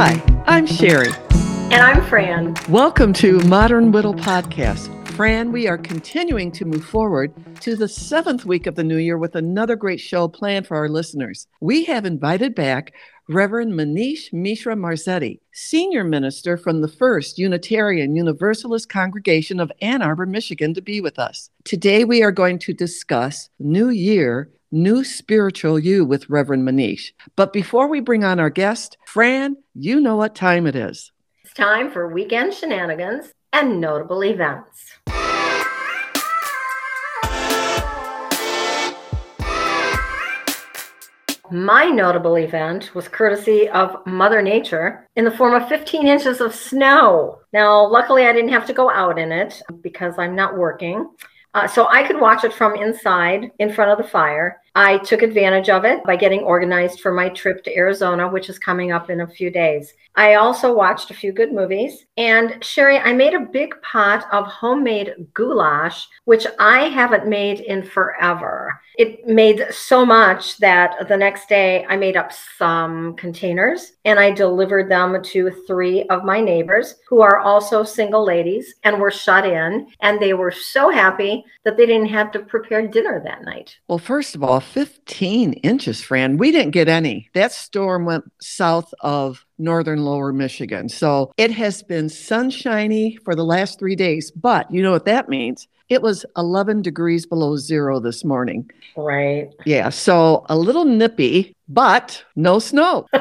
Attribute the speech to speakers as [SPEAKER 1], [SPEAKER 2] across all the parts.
[SPEAKER 1] Hi, I'm Sherry.
[SPEAKER 2] And I'm Fran.
[SPEAKER 1] Welcome to Modern Widow Podcast. Fran, we are continuing to move forward to the seventh week of the new year with another great show planned for our listeners. We have invited back Reverend Manish Mishra Marzetti, senior minister from the First Unitarian Universalist Congregation of Ann Arbor, Michigan, to be with us. Today we are going to discuss New Year New Spiritual You with Reverend Manish. But before we bring on our guest, Fran, you know what time it is.
[SPEAKER 2] It's time for weekend shenanigans and notable events. My notable event was courtesy of Mother Nature in the form of 15 inches of snow. Now, luckily, I didn't have to go out in it because I'm not working. Uh, so I could watch it from inside in front of the fire. I took advantage of it by getting organized for my trip to Arizona, which is coming up in a few days. I also watched a few good movies. And Sherry, I made a big pot of homemade goulash, which I haven't made in forever. It made so much that the next day I made up some containers and I delivered them to three of my neighbors who are also single ladies and were shut in. And they were so happy that they didn't have to prepare dinner that night.
[SPEAKER 1] Well, first of all, 15 inches, Fran. We didn't get any. That storm went south of northern lower Michigan. So it has been sunshiny for the last three days. But you know what that means? It was 11 degrees below zero this morning.
[SPEAKER 2] Right.
[SPEAKER 1] Yeah. So a little nippy, but no snow. we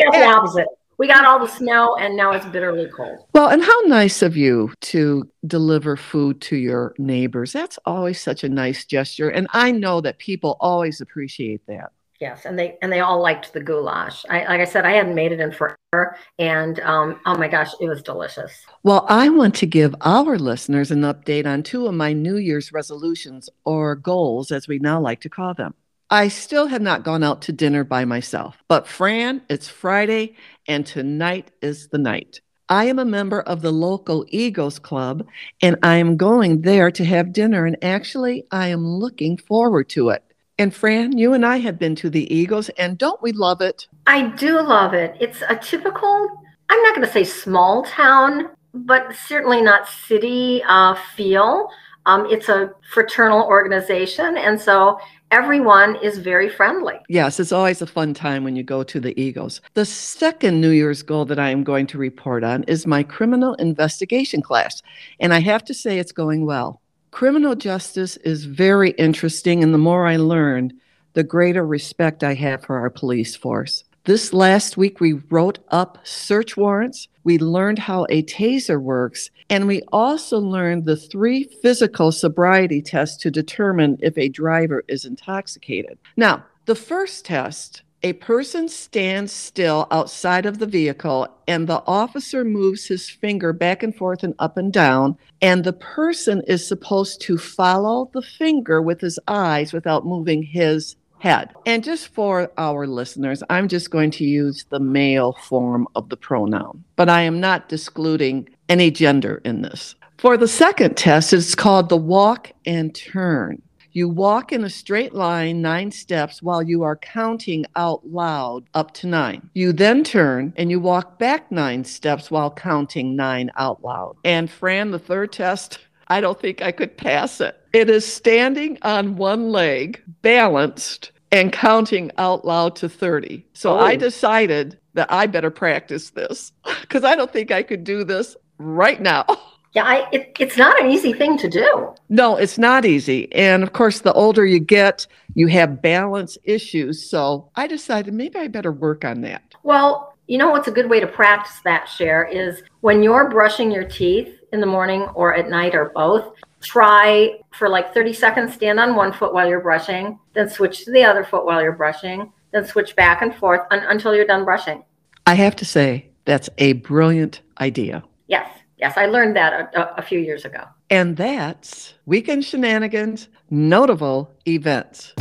[SPEAKER 2] have the opposite. We got all the snow and now it's bitterly cold.
[SPEAKER 1] Well, and how nice of you to deliver food to your neighbors. That's always such a nice gesture. And I know that people always appreciate that.
[SPEAKER 2] Yes, and they and they all liked the goulash. I, like I said, I hadn't made it in forever, and um, oh my gosh, it was delicious.
[SPEAKER 1] Well, I want to give our listeners an update on two of my New Year's resolutions or goals, as we now like to call them. I still have not gone out to dinner by myself, but Fran, it's Friday, and tonight is the night. I am a member of the local Eagles Club, and I am going there to have dinner. And actually, I am looking forward to it. And Fran, you and I have been to the Eagles, and don't we love it?
[SPEAKER 2] I do love it. It's a typical, I'm not going to say small town, but certainly not city uh, feel. Um, it's a fraternal organization, and so everyone is very friendly.
[SPEAKER 1] Yes, it's always a fun time when you go to the Eagles. The second New Year's goal that I am going to report on is my criminal investigation class, and I have to say it's going well. Criminal justice is very interesting, and the more I learn, the greater respect I have for our police force. This last week, we wrote up search warrants. We learned how a taser works, and we also learned the three physical sobriety tests to determine if a driver is intoxicated. Now, the first test a person stands still outside of the vehicle and the officer moves his finger back and forth and up and down and the person is supposed to follow the finger with his eyes without moving his head. And just for our listeners, I'm just going to use the male form of the pronoun, but I am not discluding any gender in this. For the second test, it's called the walk and turn. You walk in a straight line nine steps while you are counting out loud up to nine. You then turn and you walk back nine steps while counting nine out loud. And Fran, the third test, I don't think I could pass it. It is standing on one leg, balanced, and counting out loud to 30. So oh. I decided that I better practice this because I don't think I could do this right now.
[SPEAKER 2] Yeah, I, it, it's not an easy thing to do.
[SPEAKER 1] No, it's not easy. And of course, the older you get, you have balance issues. So I decided maybe I better work on that.
[SPEAKER 2] Well, you know what's a good way to practice that, Share, is when you're brushing your teeth in the morning or at night or both, try for like 30 seconds, stand on one foot while you're brushing, then switch to the other foot while you're brushing, then switch back and forth un- until you're done brushing.
[SPEAKER 1] I have to say, that's a brilliant idea.
[SPEAKER 2] Yes. Yes, I learned that a, a, few years ago.
[SPEAKER 1] And that's Weekend Shenanigans Notable Events.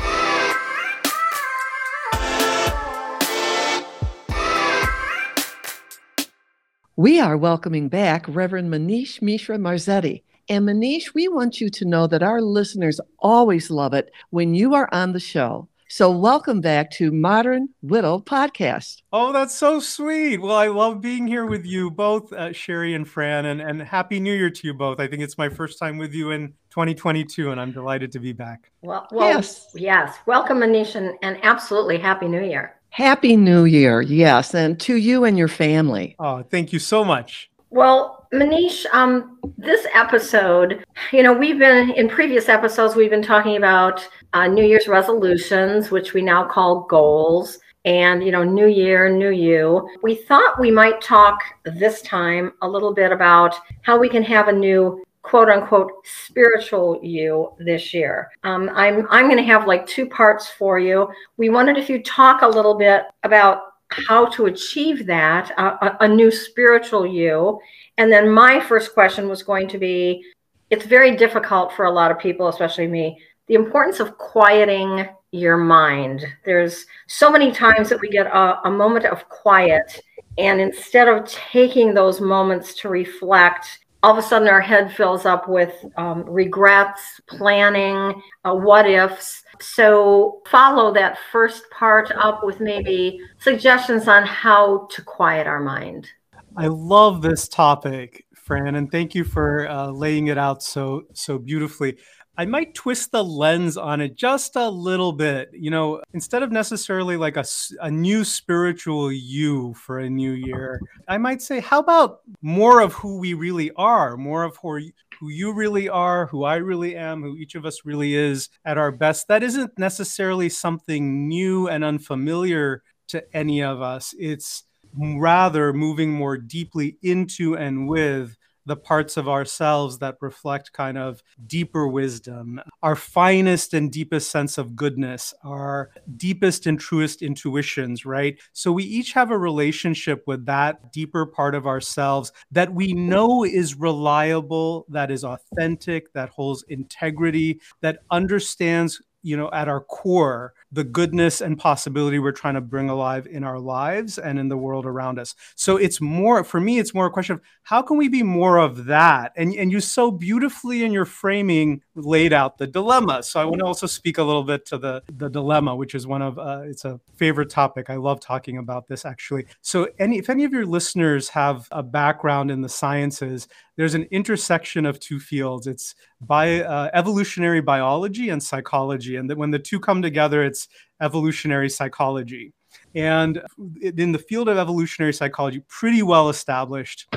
[SPEAKER 1] We are welcoming back Reverend Manish Mishra Marzetti. And Manish, we want you to know that our listeners always love it when you are on the show. So, welcome back to Modern Widow Podcast.
[SPEAKER 3] Oh, that's so sweet. Well, I love being here with you both, uh, Sherry and Fran, and, and Happy New Year to you both. I think it's my first time with you in 2022, and I'm delighted to be back.
[SPEAKER 2] Well, well yes. yes. Welcome, Manish, and, and absolutely Happy New Year.
[SPEAKER 1] Happy New Year, yes, and to you and your family.
[SPEAKER 3] Oh, thank you so much.
[SPEAKER 2] Well, Manish, um, this episode, you know, we've been in previous episodes, we've been talking about uh, New Year's resolutions, which we now call goals, and, you know, New Year, New You. We thought we might talk this time a little bit about how we can have a new quote unquote spiritual you this year. Um, I'm I'm going to have like two parts for you. We wanted if you talk a little bit about how to achieve that, a, a new spiritual you. And then my first question was going to be it's very difficult for a lot of people, especially me, the importance of quieting your mind. There's so many times that we get a, a moment of quiet, and instead of taking those moments to reflect, all of a sudden our head fills up with um, regrets, planning, uh, what ifs. So follow that first part up with maybe suggestions on how to quiet our mind.
[SPEAKER 3] I love this topic, Fran, and thank you for uh, laying it out so so beautifully. I might twist the lens on it just a little bit. You know, instead of necessarily like a, a new spiritual you for a new year, I might say, how about more of who we really are, more of who, who you really are, who I really am, who each of us really is at our best. That isn't necessarily something new and unfamiliar to any of us. It's rather moving more deeply into and with the parts of ourselves that reflect kind of deeper wisdom, our finest and deepest sense of goodness, our deepest and truest intuitions, right? So we each have a relationship with that deeper part of ourselves that we know is reliable, that is authentic, that holds integrity, that understands you know, at our core, the goodness and possibility we're trying to bring alive in our lives and in the world around us. So it's more, for me, it's more a question of how can we be more of that? And, and you so beautifully in your framing laid out the dilemma. So I want to also speak a little bit to the, the dilemma, which is one of, uh, it's a favorite topic. I love talking about this actually. So any, if any of your listeners have a background in the sciences, there's an intersection of two fields. It's by uh, evolutionary biology and psychology, and that when the two come together, it's evolutionary psychology. And in the field of evolutionary psychology, pretty well established,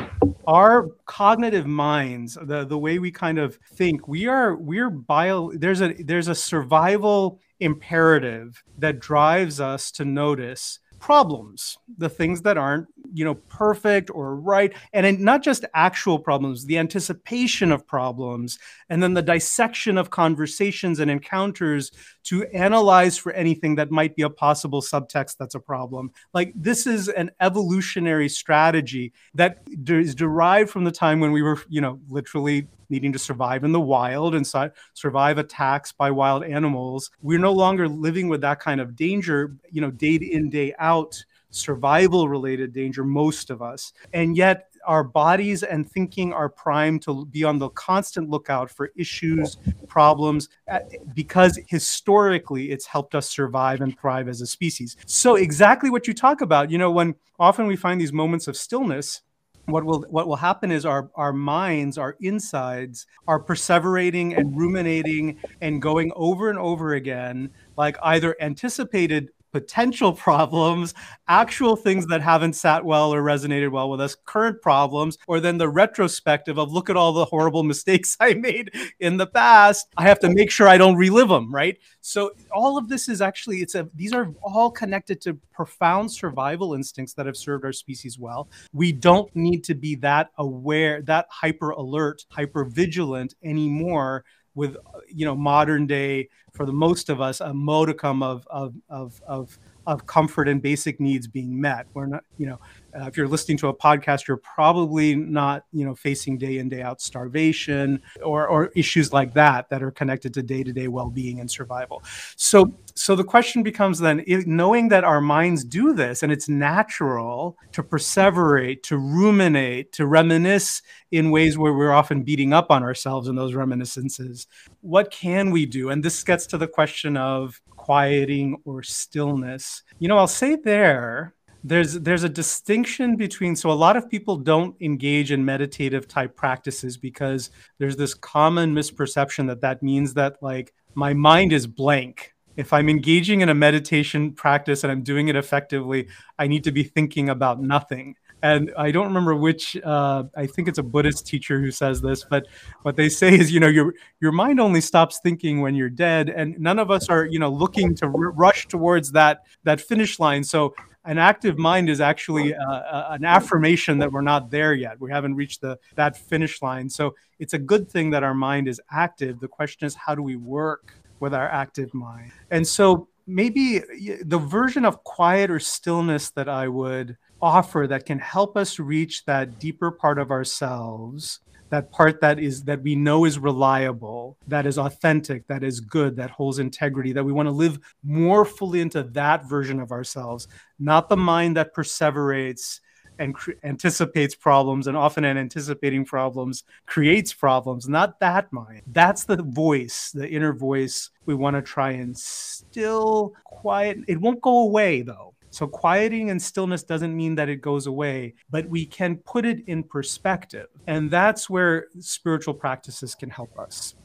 [SPEAKER 3] our cognitive minds, the, the way we kind of think, we are we're bio. There's a there's a survival imperative that drives us to notice problems, the things that aren't, you know, perfect or right. And not just actual problems, the anticipation of problems, and then the dissection of conversations and encounters to analyze for anything that might be a possible subtext that's a problem. Like this is an evolutionary strategy that is derived from the time when we were, you know, literally needing to survive in the wild and su- survive attacks by wild animals. We're no longer living with that kind of danger, you know, day in, day out, survival related danger, most of us. And yet, our bodies and thinking are primed to be on the constant lookout for issues, problems, uh, because historically it's helped us survive and thrive as a species. So, exactly what you talk about, you know, when often we find these moments of stillness, what will what will happen is our our minds our insides are perseverating and ruminating and going over and over again like either anticipated potential problems, actual things that haven't sat well or resonated well with us, current problems, or then the retrospective of look at all the horrible mistakes I made in the past. I have to make sure I don't relive them, right? So all of this is actually it's a these are all connected to profound survival instincts that have served our species well. We don't need to be that aware, that hyper alert, hyper vigilant anymore with you know modern day for the most of us a modicum of of of of, of comfort and basic needs being met. We're not you know uh, if you're listening to a podcast, you're probably not, you know, facing day in day out starvation or or issues like that that are connected to day to day well being and survival. So so the question becomes then, if, knowing that our minds do this and it's natural to perseverate, to ruminate, to reminisce in ways where we're often beating up on ourselves in those reminiscences, what can we do? And this gets to the question of quieting or stillness. You know, I'll say there there's there's a distinction between so a lot of people don't engage in meditative type practices because there's this common misperception that that means that like my mind is blank if i'm engaging in a meditation practice and i'm doing it effectively i need to be thinking about nothing and I don't remember which. Uh, I think it's a Buddhist teacher who says this, but what they say is, you know, your your mind only stops thinking when you're dead, and none of us are, you know, looking to r- rush towards that that finish line. So an active mind is actually uh, uh, an affirmation that we're not there yet. We haven't reached the that finish line. So it's a good thing that our mind is active. The question is, how do we work with our active mind? And so maybe the version of quiet or stillness that I would offer that can help us reach that deeper part of ourselves that part that is that we know is reliable that is authentic that is good that holds integrity that we want to live more fully into that version of ourselves not the mind that perseverates and cre- anticipates problems and often in anticipating problems creates problems not that mind. That's the voice the inner voice we want to try and still quiet. It won't go away though so, quieting and stillness doesn't mean that it goes away, but we can put it in perspective. And that's where spiritual practices can help us.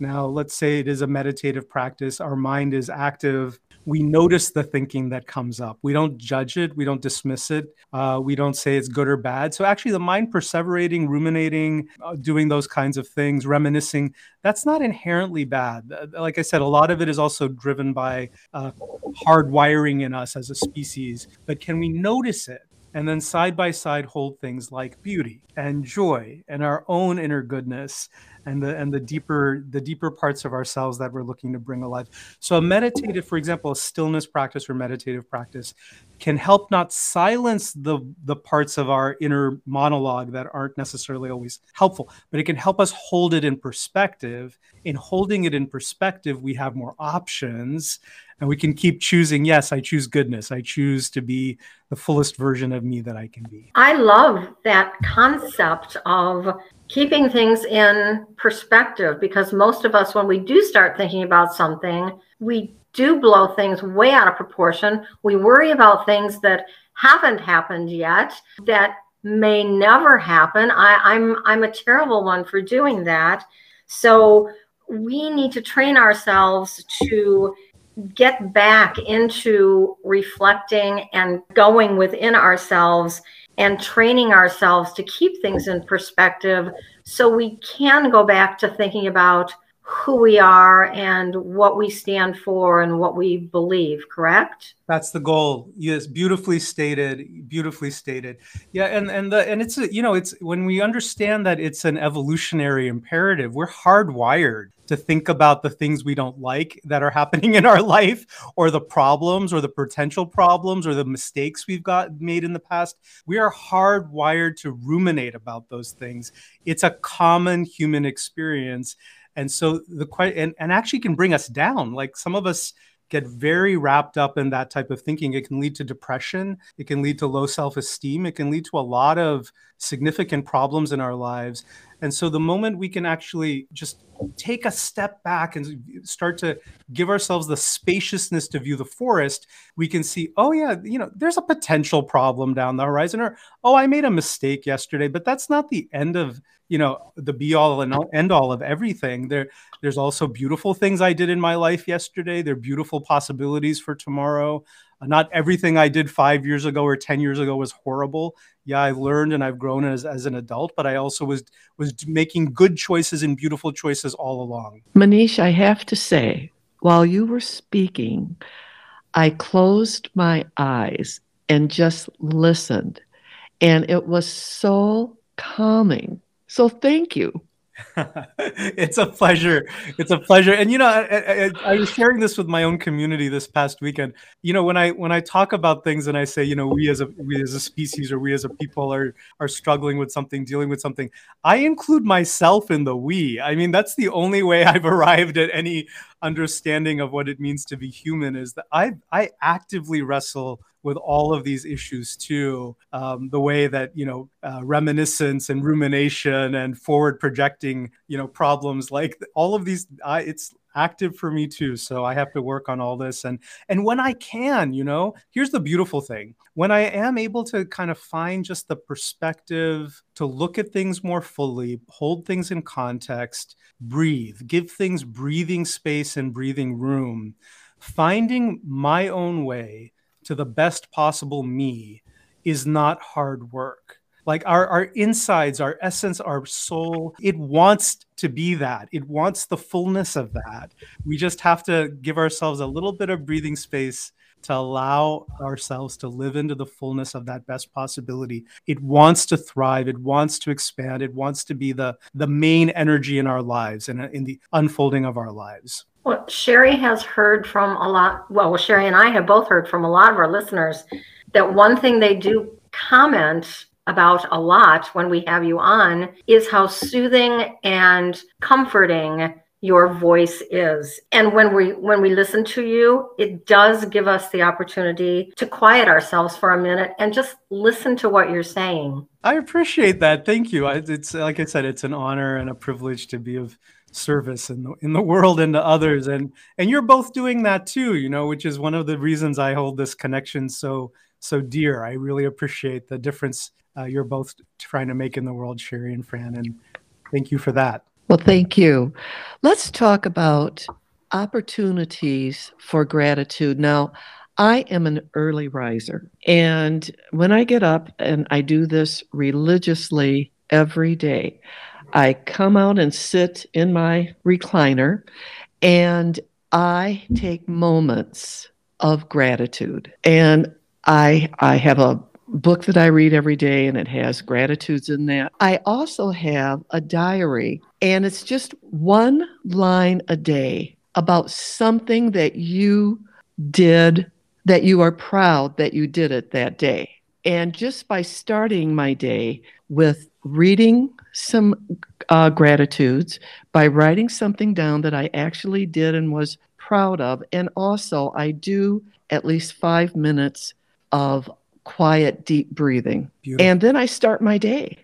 [SPEAKER 3] Now, let's say it is a meditative practice, our mind is active, we notice the thinking that comes up. We don't judge it, we don't dismiss it, uh, we don't say it's good or bad. So, actually, the mind perseverating, ruminating, uh, doing those kinds of things, reminiscing, that's not inherently bad. Uh, like I said, a lot of it is also driven by uh, hard wiring in us as a species. But can we notice it? and then side by side hold things like beauty and joy and our own inner goodness and the and the deeper the deeper parts of ourselves that we're looking to bring alive. So a meditative for example a stillness practice or meditative practice can help not silence the the parts of our inner monologue that aren't necessarily always helpful but it can help us hold it in perspective. In holding it in perspective we have more options and we can keep choosing yes i choose goodness. I choose to be the fullest version of me that i can be.
[SPEAKER 2] I love that concept of keeping things in perspective because most of us when we do start thinking about something we do blow things way out of proportion. We worry about things that haven't happened yet that may never happen. I, i'm i'm a terrible one for doing that. So we need to train ourselves to get back into reflecting and going within ourselves and training ourselves to keep things in perspective so we can go back to thinking about who we are and what we stand for and what we believe correct?
[SPEAKER 3] That's the goal. Yes beautifully stated beautifully stated. Yeah and and the and it's a, you know it's when we understand that it's an evolutionary imperative we're hardwired to think about the things we don't like that are happening in our life or the problems or the potential problems or the mistakes we've got made in the past. We are hardwired to ruminate about those things. It's a common human experience and so the and, and actually can bring us down. Like some of us get very wrapped up in that type of thinking. It can lead to depression. It can lead to low self-esteem. It can lead to a lot of significant problems in our lives. And so the moment we can actually just take a step back and start to give ourselves the spaciousness to view the forest, we can see, oh, yeah, you know, there's a potential problem down the horizon, or oh, I made a mistake yesterday, but that's not the end of, you know, the be all and end all of everything. There, there's also beautiful things I did in my life yesterday. There are beautiful possibilities for tomorrow. Uh, not everything I did five years ago or 10 years ago was horrible. Yeah, I've learned and I've grown as, as an adult, but I also was was making good choices and beautiful choices all along.
[SPEAKER 1] Manish, I have to say, while you were speaking, I closed my eyes and just listened. And it was so calming. So thank you.
[SPEAKER 3] it's a pleasure. It's a pleasure. And you know, I, I, I, was sharing this with my own community this past weekend. You know, when I when I talk about things and I say, you know, we as a we as a species or we as a people are are struggling with something, dealing with something, I include myself in the we. I mean, that's the only way I've arrived at any understanding of what it means to be human is that I I actively wrestle with all of these issues too. Um, the way that you know uh, reminiscence and rumination and forward projecting you know problems like all of these. I, it's active for me too so i have to work on all this and and when i can you know here's the beautiful thing when i am able to kind of find just the perspective to look at things more fully hold things in context breathe give things breathing space and breathing room finding my own way to the best possible me is not hard work. Like our, our insides, our essence, our soul, it wants to be that. It wants the fullness of that. We just have to give ourselves a little bit of breathing space to allow ourselves to live into the fullness of that best possibility. It wants to thrive. It wants to expand. It wants to be the, the main energy in our lives and in the unfolding of our lives.
[SPEAKER 2] Well, Sherry has heard from a lot. Well, Sherry and I have both heard from a lot of our listeners that one thing they do comment about a lot when we have you on is how soothing and comforting your voice is. And when we when we listen to you it does give us the opportunity to quiet ourselves for a minute and just listen to what you're saying.
[SPEAKER 3] I appreciate that. Thank you. It's like i said it's an honor and a privilege to be of service in the in the world and to others. And and you're both doing that too you know which is one of the reasons i hold this connection so so dear. I really appreciate the difference uh, you're both trying to make in the world sherry and fran and thank you for that.
[SPEAKER 1] Well thank you. Let's talk about opportunities for gratitude. Now I am an early riser. And when I get up and I do this religiously every day, I come out and sit in my recliner and I take moments of gratitude. And I I have a book that I read every day and it has gratitudes in that. I also have a diary and it's just one line a day about something that you did that you are proud that you did it that day. And just by starting my day with reading some uh, gratitudes by writing something down that I actually did and was proud of. And also, I do at least five minutes of quiet, deep breathing. Beautiful. And then I start my day.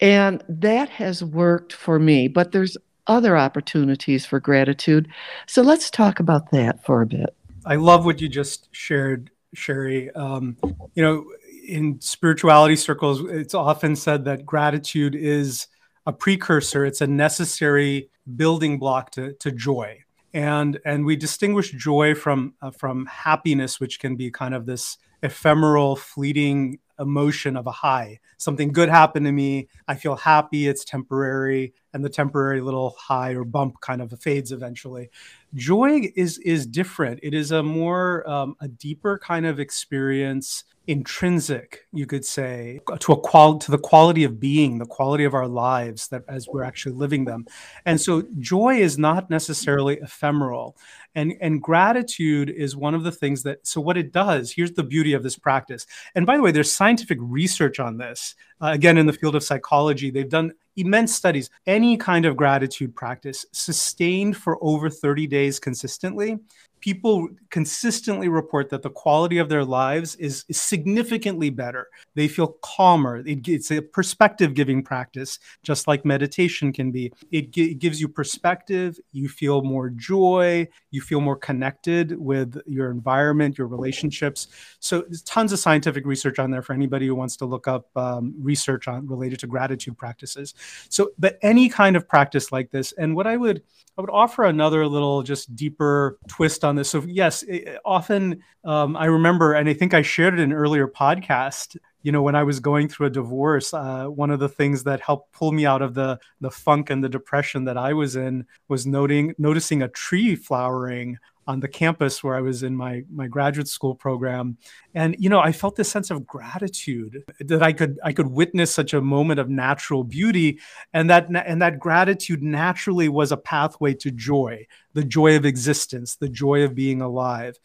[SPEAKER 1] And that has worked for me. But there's other opportunities for gratitude. So let's talk about that for a bit.
[SPEAKER 3] I love what you just shared, Sherry. Um, you know, in spirituality circles, it's often said that gratitude is a precursor, it's a necessary building block to, to joy. And, and we distinguish joy from, uh, from happiness, which can be kind of this ephemeral, fleeting emotion of a high. Something good happened to me. I feel happy. It's temporary. And the temporary little high or bump kind of fades eventually. Joy is, is different. It is a more, um, a deeper kind of experience intrinsic you could say to a qual to the quality of being the quality of our lives that as we're actually living them and so joy is not necessarily ephemeral and and gratitude is one of the things that so what it does here's the beauty of this practice and by the way there's scientific research on this uh, again in the field of psychology they've done immense studies. Any kind of gratitude practice sustained for over 30 days consistently people consistently report that the quality of their lives is, is significantly better. They feel calmer. It, it's a perspective giving practice, just like meditation can be. It, it gives you perspective. You feel more joy. You feel more connected with your environment, your relationships. So there's tons of scientific research on there for anybody who wants to look up um, research on related to gratitude practices. So, but any kind of practice like this, and what I would I would offer another little just deeper twist on this. So yes, often um, I remember, and I think I shared it in an earlier podcast. You know, when I was going through a divorce, uh, one of the things that helped pull me out of the the funk and the depression that I was in was noting noticing a tree flowering on the campus where I was in my my graduate school program, and you know I felt this sense of gratitude that I could I could witness such a moment of natural beauty, and that and that gratitude naturally was a pathway to joy, the joy of existence, the joy of being alive.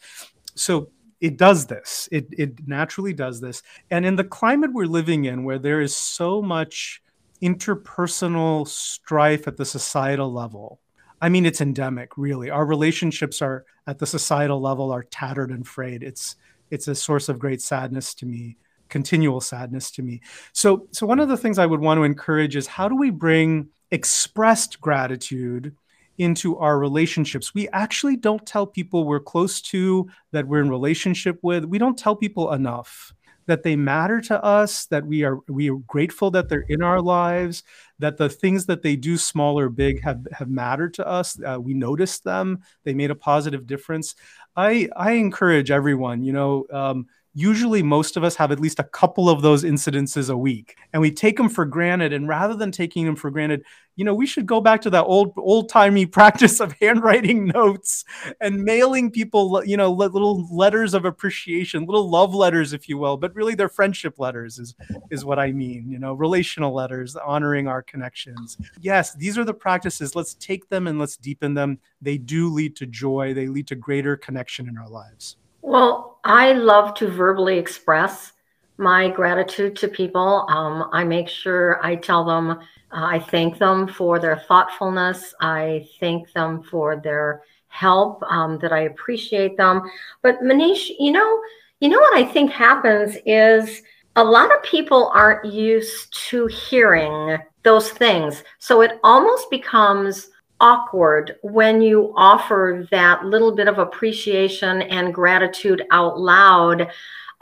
[SPEAKER 3] So it does this. It it naturally does this, and in the climate we're living in, where there is so much interpersonal strife at the societal level I mean, it's endemic, really. Our relationships are at the societal level are tattered and frayed. It's it's a source of great sadness to me, continual sadness to me. So, so one of the things I would want to encourage is how do we bring expressed gratitude into our relationships? We actually don't tell people we're close to, that we're in relationship with. We don't tell people enough that they matter to us, that we are we are grateful that they're in our lives, that the things that they do, small or big, have have mattered to us. Uh, we noticed them; they made a positive difference. I I encourage everyone, you know. Um, usually most of us have at least a couple of those incidences a week and we take them for granted and rather than taking them for granted you know we should go back to that old old timey practice of handwriting notes and mailing people you know little letters of appreciation little love letters if you will but really they're friendship letters is is what i mean you know relational letters honoring our connections. Yes these are the practices. Let's take them and let's deepen them. They do lead to joy. They lead to greater connection in our lives.
[SPEAKER 2] Well, I love to verbally express my gratitude to people. Um, I make sure I tell them, uh, I thank them for their thoughtfulness. I thank them for their help, um, that I appreciate them. But Manish, you know, you know what I think happens is a lot of people aren't used to hearing those things. So it almost becomes awkward when you offer that little bit of appreciation and gratitude out loud.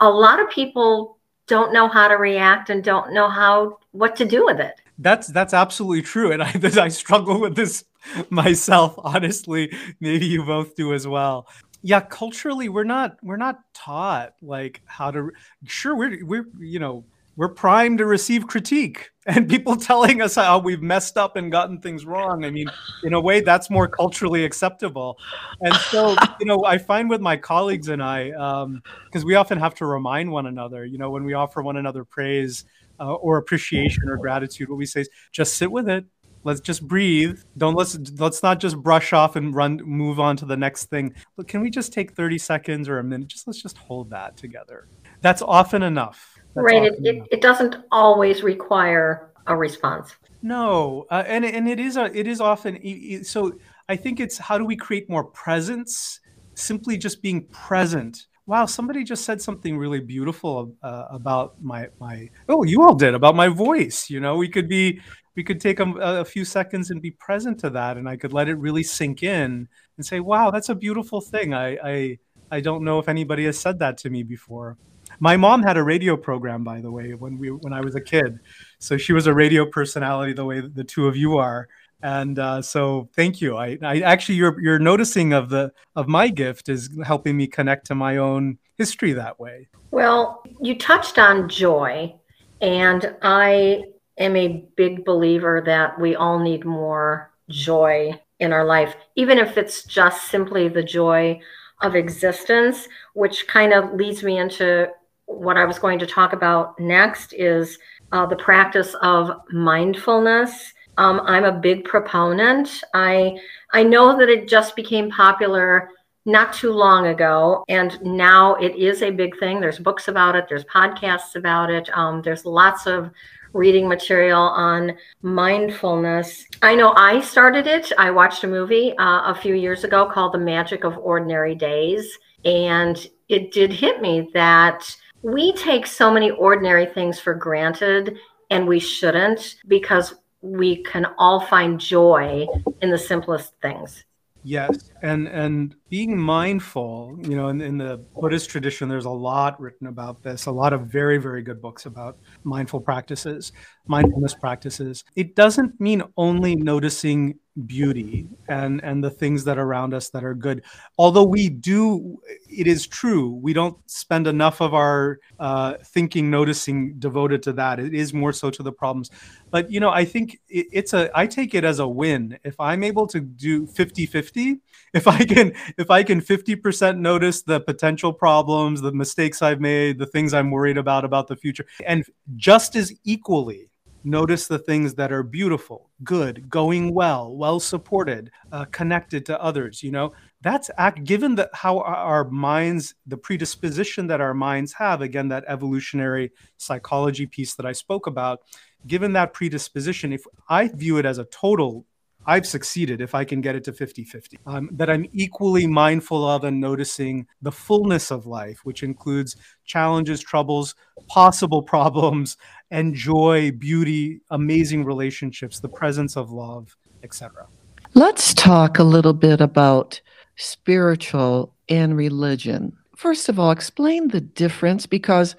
[SPEAKER 2] A lot of people don't know how to react and don't know how what to do with it.
[SPEAKER 3] That's that's absolutely true, and I I struggle with this myself. Honestly, maybe you both do as well. Yeah, culturally, we're not we're not taught like how to. Sure, we're we're you know we're primed to receive critique and people telling us how we've messed up and gotten things wrong. I mean, in a way, that's more culturally acceptable. And so, you know, I find with my colleagues and I, because um, we often have to remind one another, you know, when we offer one another praise uh, or appreciation or gratitude, what we say is just sit with it. Let's just breathe. Don't let's let's not just brush off and run move on to the next thing. But can we just take 30 seconds or a minute? Just let's just hold that together. That's often enough
[SPEAKER 2] right. It, it, it, doesn't always require a response.
[SPEAKER 3] No, uh, and and it is a, it is often so. I think it's how do we create more presence? Simply just being present. Wow, somebody just said something really beautiful uh, about my my. Oh, you all did about my voice. You know, we could be we could take a, a few seconds and be present to that, and I could let it really sink in and say, "Wow, that's a beautiful thing." I I I don't know if anybody has said that to me before. My mom had a radio program, by the way, when we when I was a kid. So she was a radio personality, the way the two of you are. And uh, so, thank you. I, I actually, your your noticing of the of my gift is helping me connect to my own history that way.
[SPEAKER 2] Well, you touched on joy, and I am a big believer that we all need more joy in our life, even if it's just simply the joy of existence, which kind of leads me into what I was going to talk about next is uh, the practice of mindfulness. Um, I'm a big proponent. I I know that it just became popular not too long ago, and now it is a big thing. There's books about it. There's podcasts about it. Um, there's lots of reading material on mindfulness. I know I started it. I watched a movie uh, a few years ago called The Magic of Ordinary Days, and it did hit me that we take so many ordinary things for granted and we shouldn't because we can all find joy in the simplest things.
[SPEAKER 3] Yes and and being mindful you know in, in the buddhist tradition there's a lot written about this a lot of very very good books about mindful practices mindfulness practices. It doesn't mean only noticing beauty and and the things that are around us that are good. Although we do it is true we don't spend enough of our uh, thinking noticing devoted to that. It is more so to the problems. But you know i think it, it's a i take it as a win. If i'm able to do 50 50 if i can if i can 50% notice the potential problems the mistakes i've made the things i'm worried about about the future and just as equally notice the things that are beautiful, good, going well, well supported, uh, connected to others. You know, that's act given that how our minds, the predisposition that our minds have, again, that evolutionary psychology piece that I spoke about, given that predisposition, if I view it as a total I've succeeded if I can get it to 50 50. Um, that I'm equally mindful of and noticing the fullness of life, which includes challenges, troubles, possible problems, and joy, beauty, amazing relationships, the presence of love, etc.
[SPEAKER 1] Let's talk a little bit about spiritual and religion. First of all, explain the difference because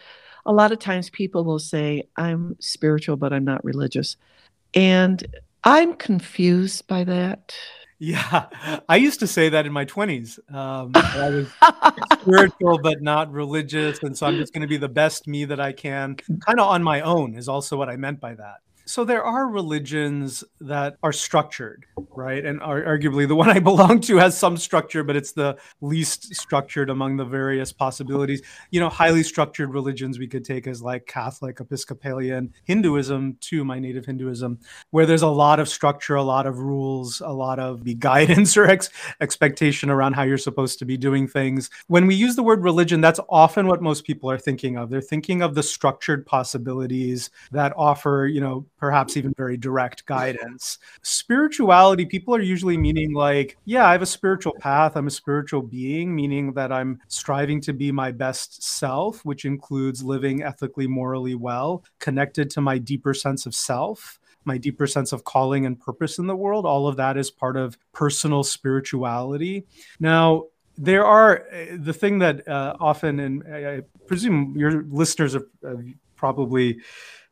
[SPEAKER 1] a lot of times people will say, I'm spiritual, but I'm not religious. And I'm confused by that.
[SPEAKER 3] Yeah, I used to say that in my 20s. Um, I was spiritual but not religious. And so I'm just going to be the best me that I can, kind of on my own, is also what I meant by that. So there are religions that are structured, right? And are arguably the one I belong to has some structure, but it's the least structured among the various possibilities. You know, highly structured religions we could take as like Catholic, Episcopalian, Hinduism too, my native Hinduism, where there's a lot of structure, a lot of rules, a lot of guidance or ex- expectation around how you're supposed to be doing things. When we use the word religion, that's often what most people are thinking of. They're thinking of the structured possibilities that offer, you know, perhaps even very direct guidance. Spirituality, people are usually meaning like, yeah, I have a spiritual path. I'm a spiritual being, meaning that I'm striving to be my best self, which includes living ethically, morally well, connected to my deeper sense of self my deeper sense of calling and purpose in the world. All of that is part of personal spirituality. Now, there are uh, the thing that uh, often, and I presume your listeners have, have probably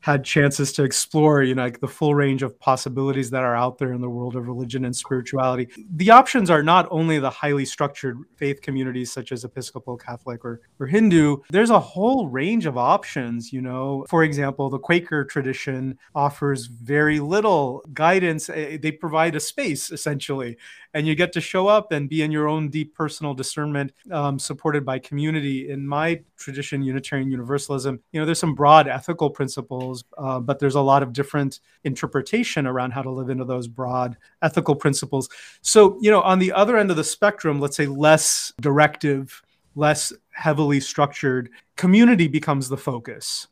[SPEAKER 3] had chances to explore, you know, like the full range of possibilities that are out there in the world of religion and spirituality. The options are not only the highly structured faith communities such as Episcopal, Catholic, or, or Hindu. There's a whole range of options, you know. For example, the Quaker tradition offers very little guidance. Eh, they provide a space essentially and you get to show up and be in your own deep personal discernment um, supported by community. In my tradition unitarian universalism you know there's some broad ethical principles uh, but there's a lot of different interpretation around how to live into those broad ethical principles. So you know on the other end of the spectrum let's say less directive less heavily structured community becomes the focus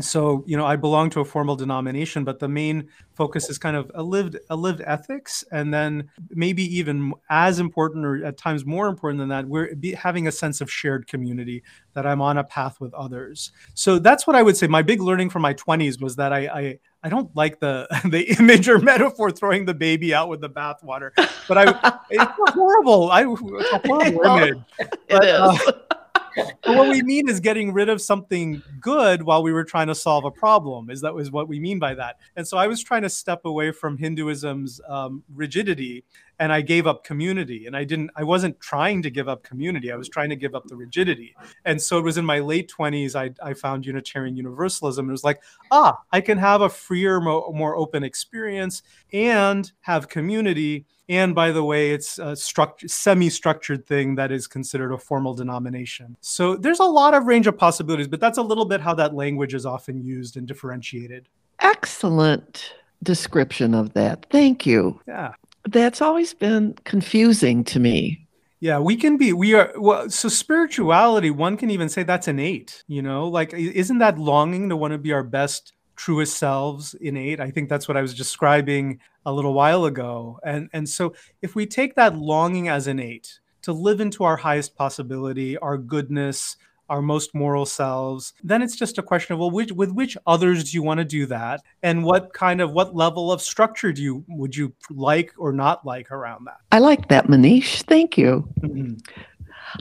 [SPEAKER 3] so you know i belong to a formal denomination but the main focus is kind of a lived a lived ethics. And then maybe even as important or at times more important than that we're be, having a sense of shared community that i'm on a path with others. So that's what i would say. My big learning from my 20s was that i i, I don't like the the image or metaphor throwing the baby out with the bathwater but i it's horrible i it's a horrible image. But, it is. Uh, but what we mean is getting rid of something good while we were trying to solve a problem. Is that was what we mean by that? And so I was trying to step away from Hinduism's um, rigidity, and I gave up community. And I didn't. I wasn't trying to give up community. I was trying to give up the rigidity. And so it was in my late twenties I, I found Unitarian Universalism. It was like, ah, I can have a freer, more, more open experience and have community and by the way, it's a struct- semi-structured thing that is considered a formal denomination. So there's a lot of range of possibilities, but that's a little bit how that language is often used and differentiated.
[SPEAKER 1] Excellent description of that. Thank you.
[SPEAKER 3] Yeah.
[SPEAKER 1] That's always been confusing to me.
[SPEAKER 3] Yeah, we can be, we are, well, so spirituality, one can even say that's innate, you know, like, isn't that longing to want to be our best truest selves innate. I think that's what I was describing a little while ago. And and so if we take that longing as innate to live into our highest possibility, our goodness, our most moral selves, then it's just a question of well, which with which others do you want to do that, and what kind of what level of structure do you would you like or not like around that?
[SPEAKER 1] I like that, Manish. Thank you. Mm-hmm.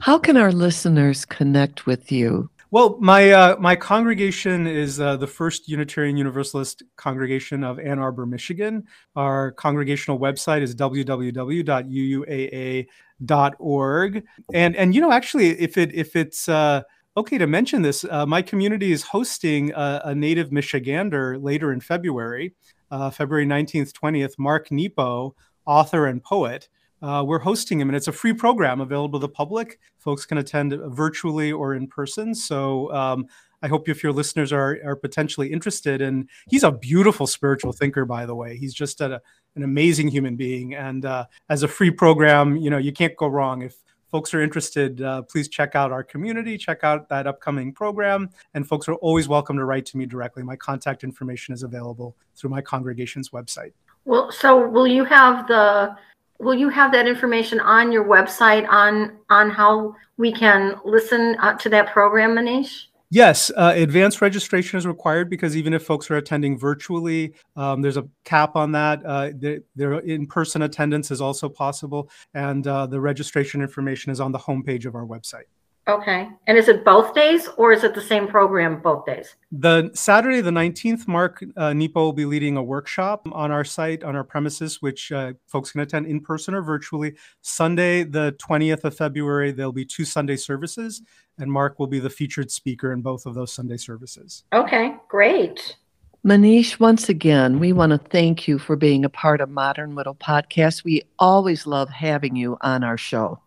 [SPEAKER 1] How can our listeners connect with you?
[SPEAKER 3] Well, my uh, my congregation is uh, the First Unitarian Universalist Congregation of Ann Arbor, Michigan. Our congregational website is www.uuaa.org. And and you know, actually, if it if it's uh, okay to mention this, uh, my community is hosting a, a, native Michigander later in February, uh, February nineteenth, twentieth. Mark Nepo, author and poet uh, we're hosting him, and it's a free program available to the public. Folks can attend virtually or in person. So um, I hope if your listeners are are potentially interested, and he's a beautiful spiritual thinker, by the way. He's just a, an amazing human being, and uh, as a free program, you know, you can't go wrong. If folks are interested, uh, please check out our community, check out that upcoming program, and folks are always welcome to write to me directly. My contact information is available through my congregation's website.
[SPEAKER 2] Well, so will you have the will you have that information on your website on on how we can listen uh, to that program manish
[SPEAKER 3] Yes, uh, advanced registration is required because even if folks are attending virtually, um, there's a cap on that. Uh, their in-person attendance is also possible, and uh, the registration information is on the homepage of our website.
[SPEAKER 2] Okay. And is it both days or is it the same program both days?
[SPEAKER 3] The Saturday, the 19th, Mark uh, Nepo will be leading a workshop on our site, on our premises, which uh, folks can attend in person or virtually. Sunday, the 20th of February, there'll be two Sunday services, and Mark will be the featured speaker in both of those Sunday services.
[SPEAKER 2] Okay, great.
[SPEAKER 1] Manish, once again, we want to thank you for being a part of Modern Widow Podcast. We always love having you on our show.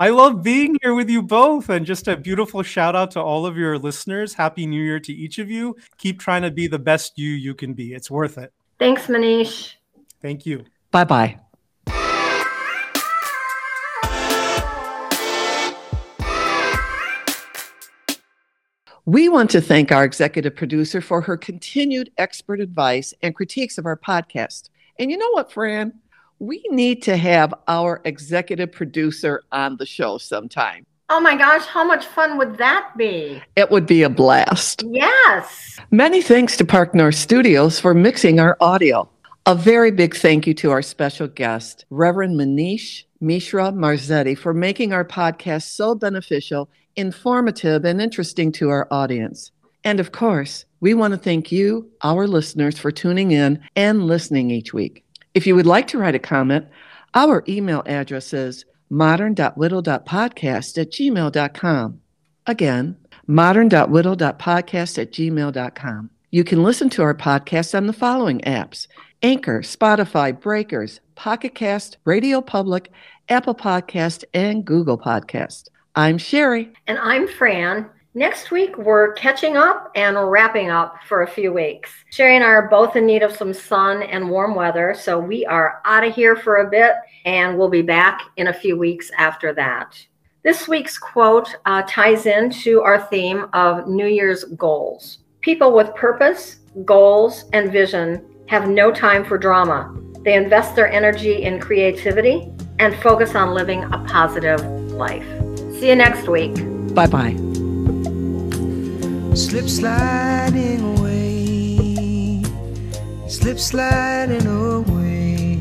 [SPEAKER 3] I love being here with you both. And just a beautiful shout out to all of your listeners. Happy New Year to each of you. Keep trying to be the best you you can be. It's worth it.
[SPEAKER 2] Thanks, Manish.
[SPEAKER 3] Thank you.
[SPEAKER 1] Bye bye. We want to thank our executive producer for her continued expert advice and critiques of our podcast. And you know what, Fran? We need to have our executive producer on the show sometime.
[SPEAKER 2] Oh my gosh, how much fun would that be?
[SPEAKER 1] It would be a blast.
[SPEAKER 2] Yes.
[SPEAKER 1] Many thanks to Park North Studios for mixing our audio. A very big thank you to our special guest, Reverend Manish Mishra Marzetti, for making our podcast so beneficial, informative, and interesting to our audience. And of course, we want to thank you, our listeners, for tuning in and listening each week. If you would like to write a comment, our email address is modern.widow.podcast at gmail.com. Again, modern.widow.podcast at gmail.com. You can listen to our podcast on the following apps Anchor, Spotify, Breakers, Pocket Cast, Radio Public, Apple Podcast, and Google Podcast. I'm Sherry.
[SPEAKER 2] And I'm Fran. Next week, we're catching up and wrapping up for a few weeks. Sherry and I are both in need of some sun and warm weather, so we are out of here for a bit and we'll be back in a few weeks after that. This week's quote uh, ties into our theme of New Year's goals. People with purpose, goals, and vision have no time for drama. They invest their energy in creativity and focus on living a positive life. See you next week.
[SPEAKER 1] Bye bye
[SPEAKER 4] slip sliding away, slip sliding away.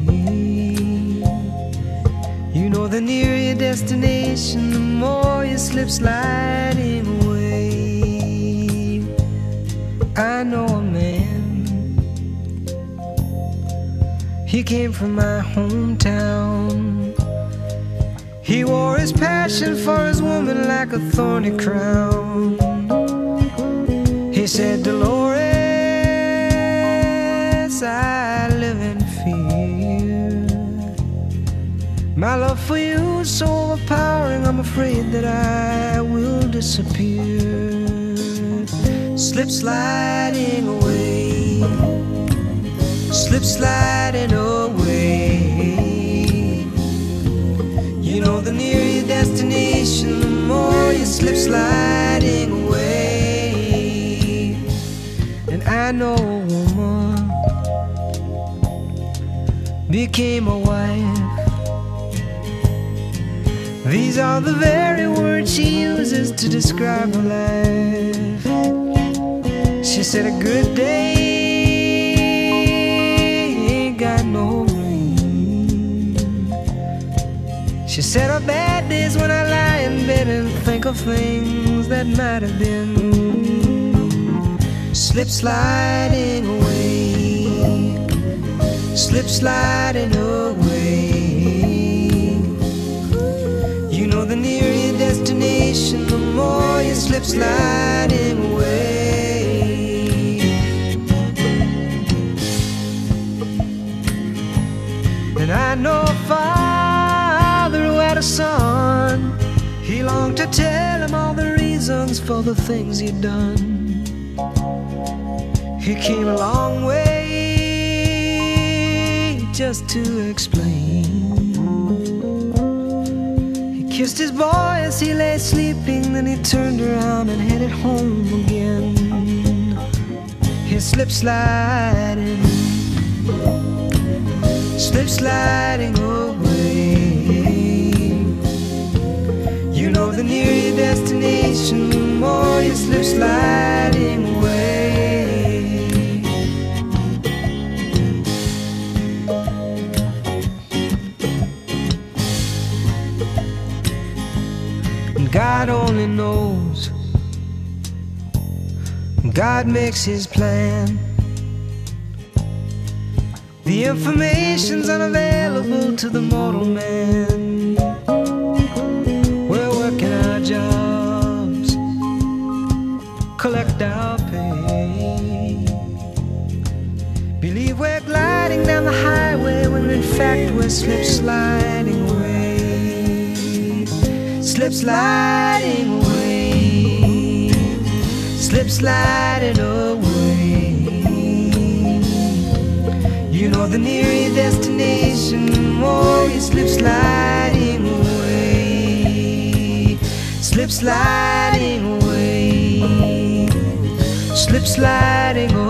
[SPEAKER 4] You know, the nearer your destination, the more you slip sliding away. I know a man, he came from my hometown. He wore his passion for his woman like a thorny crown said, Dolores, I live in fear. My love for you is so overpowering, I'm afraid that I will disappear. Slip sliding away, slip sliding away. You know, the nearer your destination, the more you slip sliding away. I know a woman became a wife. These are the very words she uses to describe her life. She said, A good day ain't got no rain. She said, A bad day's when I lie in bed and think of things that might have been. Slip sliding away, slip sliding away. You know, the nearer your destination, the more you slip sliding away. And I know a father who had a son. He longed to tell him all the reasons for the things he'd done. He came a long way just to explain. He kissed his boy as he lay sleeping, then he turned around and headed home again. His slip sliding, slip sliding away. You know, the nearer oh, your destination, the more you slip sliding away. God only knows. God makes his plan. The information's unavailable to the mortal man. We're working our jobs, collect our pay. Believe we're gliding down the highway when in fact we're slip sliding. Slip sliding away. Slip sliding away. You know, the nearer destination, the more you slip sliding away. Slip sliding away. Slip sliding away.